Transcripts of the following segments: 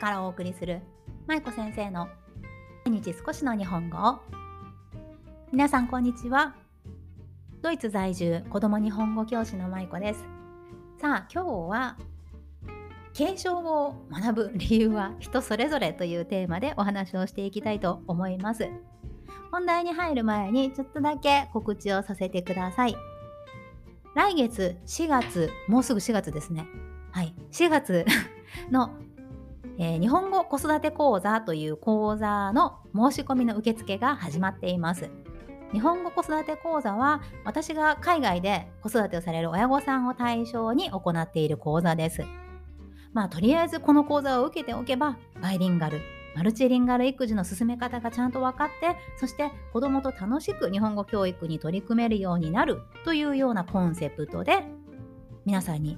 からお送りする舞子先生の毎日少しの日本語皆さんこんにちは。ドイツ在住子供日本語教師の舞子です。さあ今日は継承語を学ぶ理由は人それぞれというテーマでお話をしていきたいと思います。本題に入る前にちょっとだけ告知をさせてください。来月4月もうすぐ4月ですね。はい。4月のえー、日本語子育て講座という講座の申し込みの受付が始まっています。日本語子育て講座は私が海外で子育てをされる親御さんを対象に行っている講座です。まあとりあえずこの講座を受けておけばバイリンガル、マルチリンガル育児の進め方がちゃんと分かってそして子どもと楽しく日本語教育に取り組めるようになるというようなコンセプトで皆さんに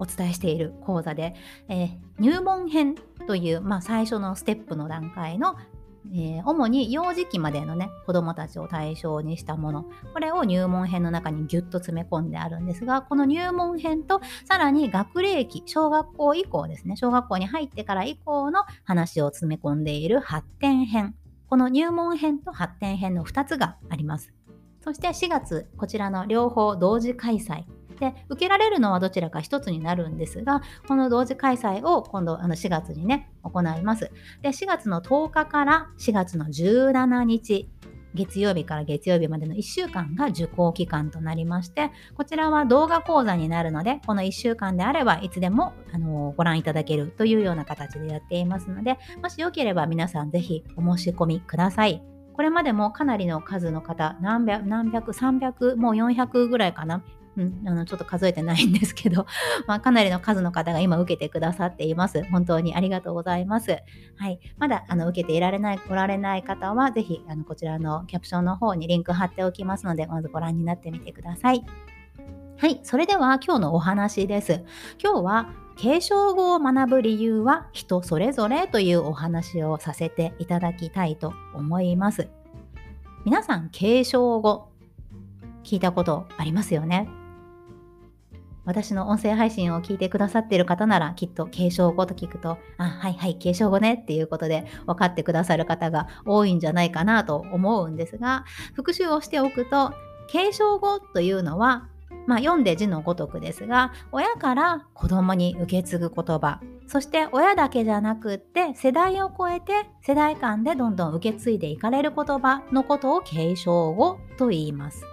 お伝えしている講座で、えー、入門編という、まあ、最初のステップの段階のえー、主に幼児期までのね子どもたちを対象にしたもの。これを入門編の中にギュッと詰め込んであるんですがこの入門編とさらに学齢期小学校以降ですね小学校に入ってから以降の話を詰め込んでいる発展編。この入門編と発展編の2つがあります。そして4月こちらの両方同時開催。で受けられるのはどちらか1つになるんですがこの同時開催を今度あの4月にね行いますで4月の10日から4月の17日月曜日から月曜日までの1週間が受講期間となりまして、こちらは動画講座になるので、この1週間であればいつでもあのご覧いただけるというような形でやっていますので、もしよければ皆さんぜひお申し込みください。これまでもかなりの数の方、何百、何百、300、もう400ぐらいかな、うん、あのちょっと数えてないんですけど、まあ、かなりの数の方が今受けてくださっています。本当にありがとうございます。はい、まだあの受けていられない、おられない方は、ぜひあのこちらのキャプションの方にリンク貼っておきますので、まずご覧になってみてください。はい、それでは今日のお話です。今日は継承語を学ぶ理由は人それぞれというお話をさせていただきたいと思います。皆さん継承語聞いたことありますよね？私の音声配信を聞いてくださっている方ならきっと継承語と聞くと、あ、はいはい、継承語ねっていうことで分かってくださる方が多いんじゃないかなと思うんですが、復習をしておくと、継承語というのは、まあ、読んで字のごとくですが、親から子供に受け継ぐ言葉、そして親だけじゃなくって世代を超えて世代間でどんどん受け継いでいかれる言葉のことを継承語と言います。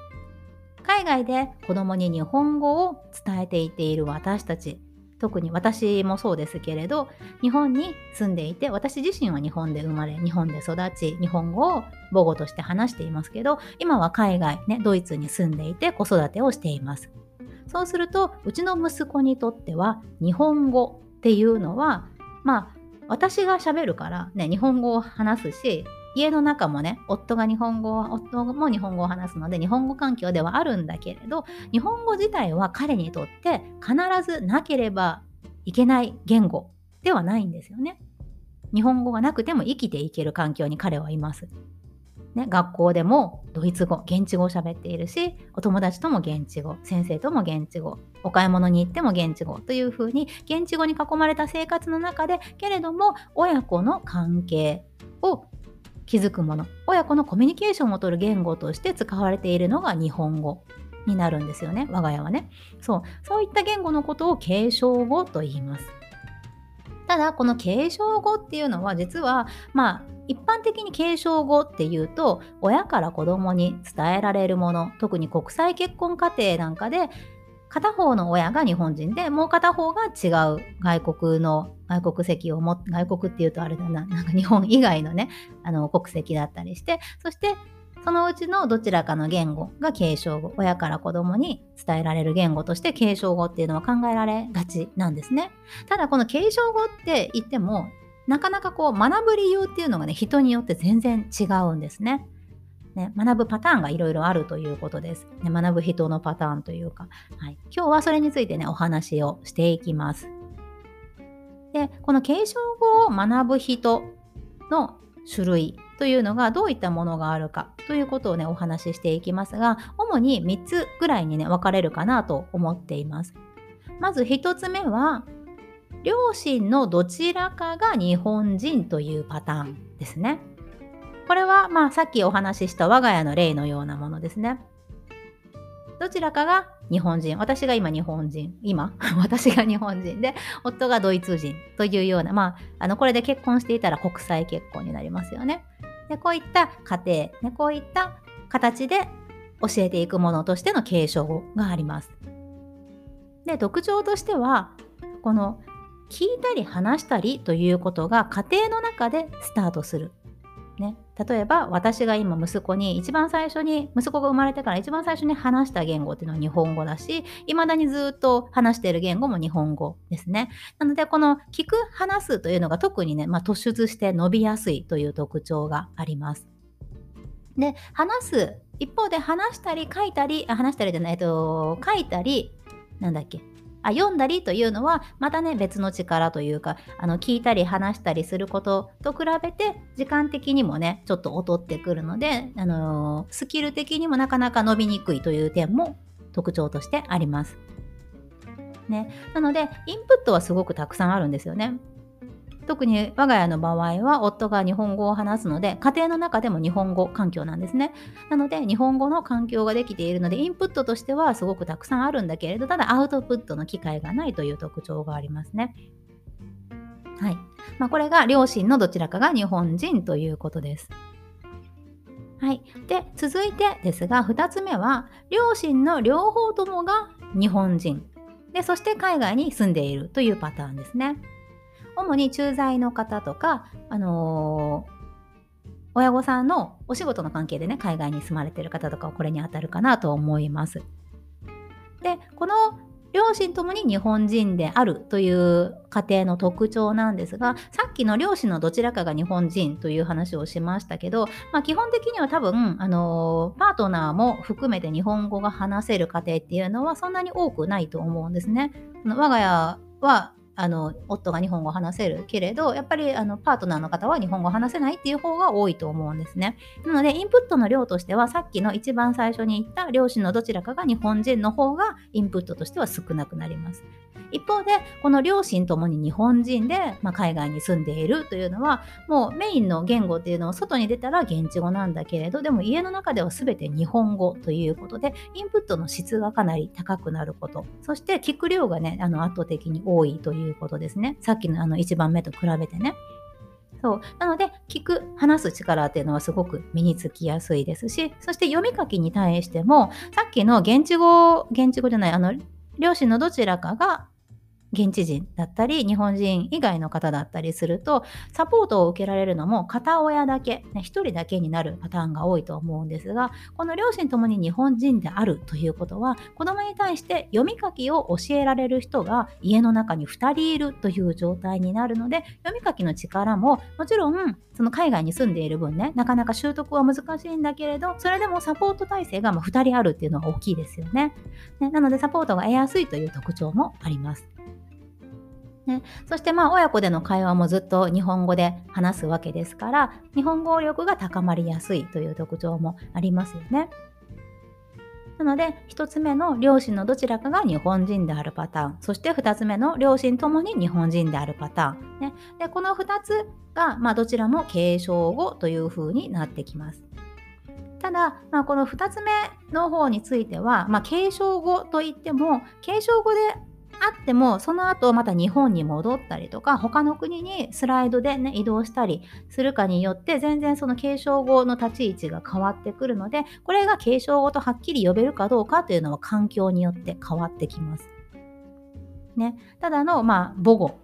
海外で子供に日本語を伝えていっている私たち。特に私もそうですけれど日本に住んでいて私自身は日本で生まれ日本で育ち日本語を母語として話していますけど今は海外ねドイツに住んでいて子育てをしています。そうするとうちの息子にとっては日本語っていうのはまあ私がしゃべるからね日本語を話すし家の中もね夫が日本語夫も日本語を話すので日本語環境ではあるんだけれど日本語自体は彼にとって必ずなければいけない言語ではないんですよね。日本語がなくても生きていける環境に彼はいます。ね、学校でもドイツ語現地語を喋っているしお友達とも現地語先生とも現地語お買い物に行っても現地語というふうに現地語に囲まれた生活の中でけれども親子の関係を気づくもの。親子のコミュニケーションをとる言語として使われているのが日本語になるんですよね。我が家はね。そう。そういった言語のことを継承語と言います。ただこの継承語っていうのは実はまあ一般的に継承語っていうと親から子供に伝えられるもの特に国際結婚家庭なんかで片方の親が日本人でもう片方が違う外国の外国籍を持外国っていうとあれだな。なんか日本以外のねあの国籍だったりしてそしてそのうちのどちらかの言語が継承語親から子供に伝えられる言語として継承語っていうのは考えられがちなんですね。ただこの継承語って言ってもなかなかこう学ぶ理由っていうのがね人によって全然違うんですね。ね、学ぶパターンがいろいろあるということです、ね。学ぶ人のパターンというか、はい、今日はそれについてね、お話をしていきます。で、この継承語を学ぶ人の種類というのがどういったものがあるかということをね、お話ししていきますが、主に3つぐらいにね、分かれるかなと思っています。まず1つ目は、両親のどちらかが日本人というパターンですね。これはまあさっきお話しした我が家の例のようなものですね。どちらかが日本人、私が今日本人、今？私が日本人で、夫がドイツ人というような、まあ、あのこれで結婚していたら国際結婚になりますよね。でこういった家庭、ね、こういった形で教えていくものとしての継承があります。で特徴としてはこの聞いたり話したりということが家庭の中でスタートする。ね、例えば私が今息子に一番最初に息子が生まれてから一番最初に話した言語っていうのは日本語だし未だにずっと話している言語も日本語ですね。なのでこの聞く話すというのが特にね、まあ、突出して伸びやすいという特徴があります。で話す一方で話したり書いたり話したりじゃない、と、書いたりなんだっけあ読んだりというのはまたね別の力というかあの聞いたり話したりすることと比べて時間的にもねちょっと劣ってくるので、あのー、スキル的にもなかなか伸びにくいという点も特徴としてあります。ね、なのでインプットはすごくたくさんあるんですよね。特に我が家の場合は夫が日本語を話すので家庭の中でも日本語環境なんですね。なので日本語の環境ができているのでインプットとしてはすごくたくさんあるんだけれどただアウトプットの機会がないという特徴がありますね。はい。まあ、これが両親のどちらかが日本人ということです。はい。で、続いてですが、2つ目は、両親の両方ともが日本人。で、そして海外に住んでいるというパターンですね。主に駐在の方とか、あのー、親御さんのお仕事の関係でね、海外に住まれてる方とかはこれに当たるかなと思います。で、この両親ともに日本人であるという家庭の特徴なんですがさっきの両親のどちらかが日本人という話をしましたけど、まあ、基本的には多分、あの、パートナーも含めて日本語が話せる家庭っていうのはそんなに多くないと思うんですね。我が家はあの夫が日本語を話せるけれどやっぱりあのパートナーの方は日本語を話せないっていう方が多いと思うんですね。なのでインプットの量としてはさっきの一番最初に言った両親のどちらかが日本人の方がインプットとしては少なくなります。一方でこの両親ともに日本人で、まあ、海外に住んでいるというのはもうメインの言語っていうのは外に出たら現地語なんだけれどでも家の中では全て日本語ということでインプットの質がかなり高くなること。そして聞く量がねあの圧倒的に多いということですね。さっきのあの1番目と比べてね。そう。なので聞く話す力っていうのはすごく身につきやすいですしそして読み書きに対してもさっきの現地語現地語じゃないあの両親のどちらかが現地人だったり日本人以外の方だったりするとサポートを受けられるのも片親だけ、ね、1人だけになるパターンが多いと思うんですがこの両親ともに日本人であるということは子供に対して読み書きを教えられる人が家の中に2人いるという状態になるので読み書きの力ももちろんその海外に住んでいる分ねなかなか習得は難しいんだけれどそれでもサポート体制が2人あるっていうのは大きいですよねねなのでサポートが得やすいという特徴もあります。ね、そしてまあ親子での会話もずっと日本語で話すわけですから日本語力が高まりやすいという特徴もありますよね。なので1つ目の両親のどちらかが日本人であるパターンそして2つ目の両親ともに日本人であるパターン、ね、でこの2つが、まあ、どちらも継承語というふうになってきます。ただ、まあ、この2つ目の方については、まあ、継承語といっても継承語であってもその後また日本に戻ったりとか他の国にスライドでね移動したりするかによって全然その継承語の立ち位置が変わってくるのでこれが継承語とはっきり呼べるかどうかというのは環境によって変わってきます。ね、ただの、まあ、母語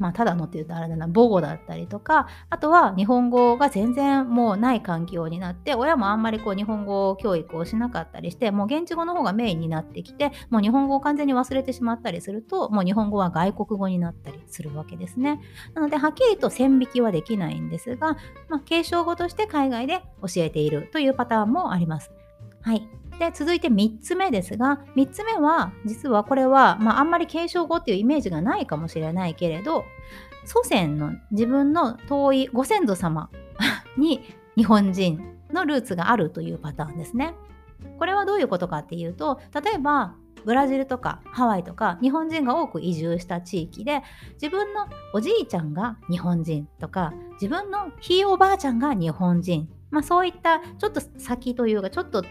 まあ、ただのって言うとあれだな母語だったりとかあとは日本語が全然もうない環境になって親もあんまりこう日本語教育をしなかったりしてもう現地語の方がメインになってきてもう日本語を完全に忘れてしまったりするともう日本語は外国語になったりするわけですね。なのではっきりと線引きはできないんですが、まあ、継承語として海外で教えているというパターンもあります。はい。で、続いて3つ目ですが、3つ目は、実はこれは、まあ、あんまり継承語っていうイメージがないかもしれないけれど、祖先の自分の遠いご先祖様 に日本人のルーツがあるというパターンですね。これはどういうことかっていうと、例えば、ブラジルとかハワイとか日本人が多く移住した地域で自分のおじいちゃんが日本人とか自分のひいおばあちゃんが日本人、まあ、そういったちょっと先というかちょっと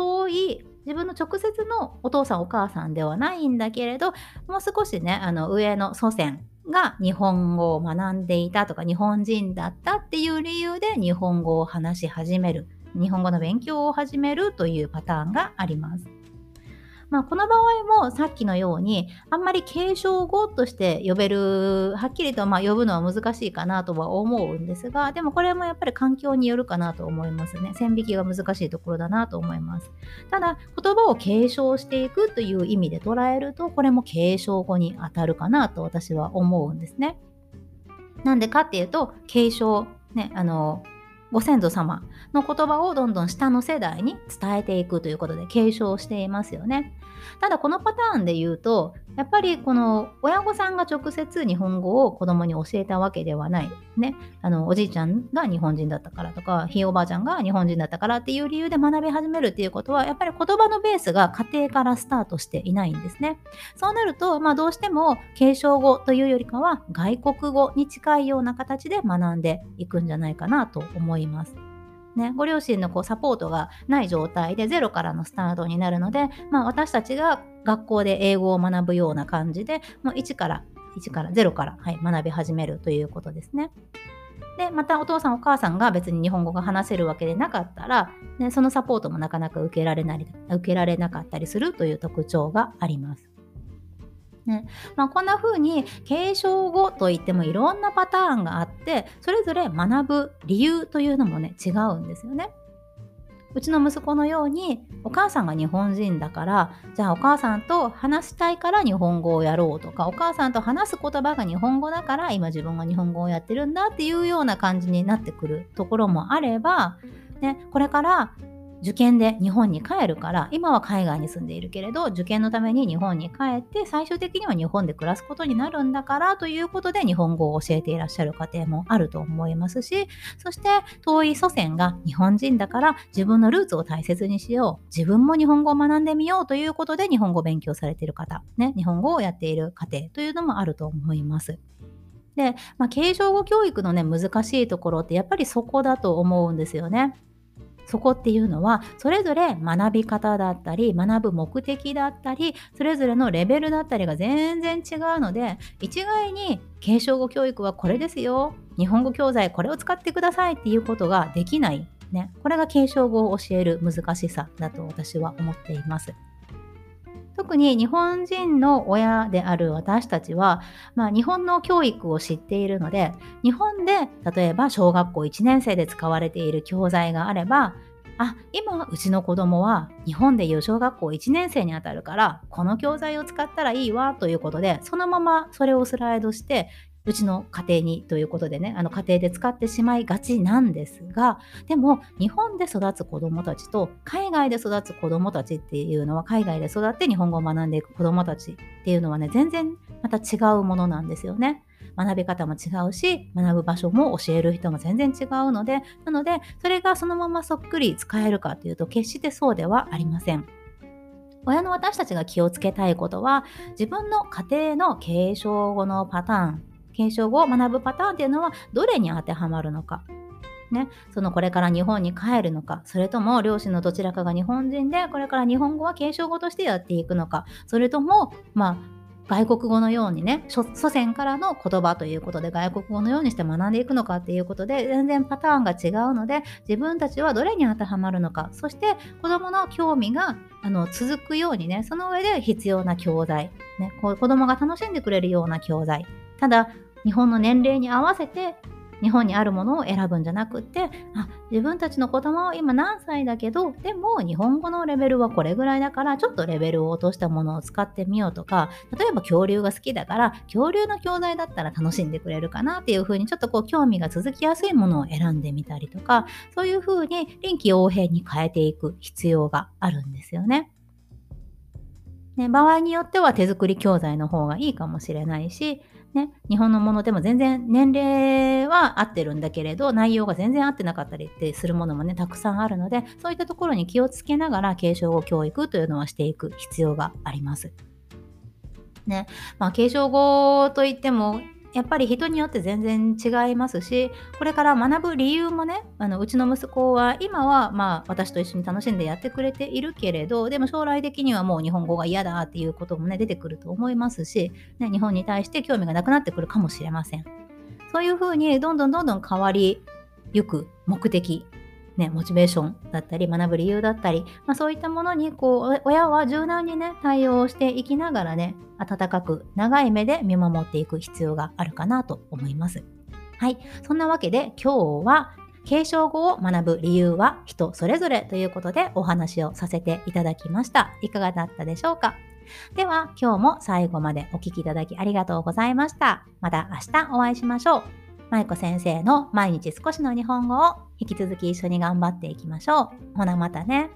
遠い自分の直接のお父さんお母さんではないんだけれどもう少しねあの上の祖先が日本語を学んでいたとか日本人だったっていう理由で日本語を話し始める日本語の勉強を始めるというパターンがあります。まあ、この場合もさっきのようにあんまり継承語として呼べるはっきりとまあ呼ぶのは難しいかなとは思うんですがでもこれもやっぱり環境によるかなと思いますね。線引きが難しいところだなと思います。ただ言葉を継承していくという意味で捉えるとこれも継承語に当たるかなと私は思うんですね。なんでかっていうと継承ねあのご先祖様の言葉をどんどん下の世代に伝えていくということで継承していますよね。ただこのパターンで言うとやっぱりこの親御さんが直接日本語を子供に教えたわけではない。ね。あの、おじいちゃんが日本人だったからとか、ひいおばあちゃんが日本人だったからっていう理由で学び始めるっていうことは、やっぱり言葉のベースが家庭からスタートしていないんですね。そうなると、まあどうしても継承語というよりかは外国語に近いような形で学んでいくんじゃないかなと思います。ね、ご両親のこうサポートがない状態でゼロからのスタートになるので、まあ、私たちが学校で英語を学ぶような感じでもう1から1から0から、はい、学び始めるということですね。でまたお父さんお母さんが別に日本語が話せるわけでなかったら、ね、そのサポートもなかなか受けられない受けられなかったりするという特徴があります。ねまあ、こんな風に継承語といってもいろんなパターンがあってそれぞれ学ぶ理由というのもね違うんですよね。うちの息子のようにお母さんが日本人だからじゃあお母さんと話したいから日本語をやろうとかお母さんと話す言葉が日本語だから今自分が日本語をやってるんだっていうような感じになってくるところもあれば、ね、これから受験で日本に帰るから今は海外に住んでいるけれど受験のために日本に帰って最終的には日本で暮らすことになるんだからということで日本語を教えていらっしゃる家庭もあると思いますしそして遠い祖先が日本人だから自分のルーツを大切にしよう自分も日本語を学んでみようということで日本語を勉強されている方、ね、日本語をやっている家庭というのもあると思います。で、まあ、継承語教育のね難しいところってやっぱりそこだと思うんですよね。そこっていうのはそれぞれ学び方だったり学ぶ目的だったりそれぞれのレベルだったりが全然違うので一概に継承語教育はこれですよ日本語教材これを使ってくださいっていうことができない、ね、これが継承語を教える難しさだと私は思っています。特に日本人の親である私たちは、まあ、日本の教育を知っているので日本で例えば小学校1年生で使われている教材があればあ今うちの子供は日本でいう小学校1年生にあたるからこの教材を使ったらいいわということでそのままそれをスライドしてうちの家庭にということでね、あの家庭で使ってしまいがちなんですが、でも日本で育つ子どもたちと海外で育つ子どもたちっていうのは、海外で育って日本語を学んでいく子どもたちっていうのはね、全然また違うものなんですよね。学び方も違うし、学ぶ場所も教える人も全然違うので、なので、それがそのままそっくり使えるかというと、決してそうではありません。親の私たちが気をつけたいことは、自分の家庭の継承後のパターン、継承後を学ぶパターンっていうのはどれに当てはまるのか。ね、そのこれから日本に帰るのか、それとも両親のどちらかが日本人で、これから日本語は継承語としてやっていくのか、それとも、まあ、外国語のようにね祖先からの言葉ということで外国語のようにして学んでいくのかっていうことで全然パターンが違うので自分たちはどれに当てはまるのか。そして子どもの興味があの続くようにねその上で必要な教材、ね、子どもが楽しんでくれるような教材。ただ日本の年齢に合わせて日本にあるものを選ぶんじゃなくってあ自分たちの子供は今何歳だけどでも日本語のレベルはこれぐらいだからちょっとレベルを落としたものを使ってみようとか例えば恐竜が好きだから恐竜の教材だったら楽しんでくれるかなっていうふうにちょっとこう興味が続きやすいものを選んでみたりとかそういうふうに臨機応変に変えていく必要があるんですよね。ね、場合によっては手作り教材の方がいいかもしれないし、ね、日本のものでも全然年齢は合ってるんだけれど内容が全然合ってなかったりってするものもねたくさんあるのでそういったところに気をつけながら継承語教育というのはしていく必要があります。ねまあ、継承語といってもやっぱり人によって全然違いますしこれから学ぶ理由もねあのうちの息子は今はまあ私と一緒に楽しんでやってくれているけれどでも将来的にはもう日本語が嫌だっていうこともね出てくると思いますし、ね、日本に対して興味がなくなってくるかもしれません。そういうふうにどんどんどんどん変わりゆく目的ね、モチベーションだったり学ぶ理由だったり、まあ、そういったものにこう親は柔軟にね対応していきながらね温かく長い目で見守っていく必要があるかなと思います。はい、そんなわけで今日は継承語を学ぶ理由は人それぞれということでお話をさせていただきました。いかがだったでしょうか？では今日も最後までお聴きいただきありがとうございました。また明日お会いしましょう。舞子先生の毎日少しの日本語を引き続き一緒に頑張っていきましょう。ほなまたね。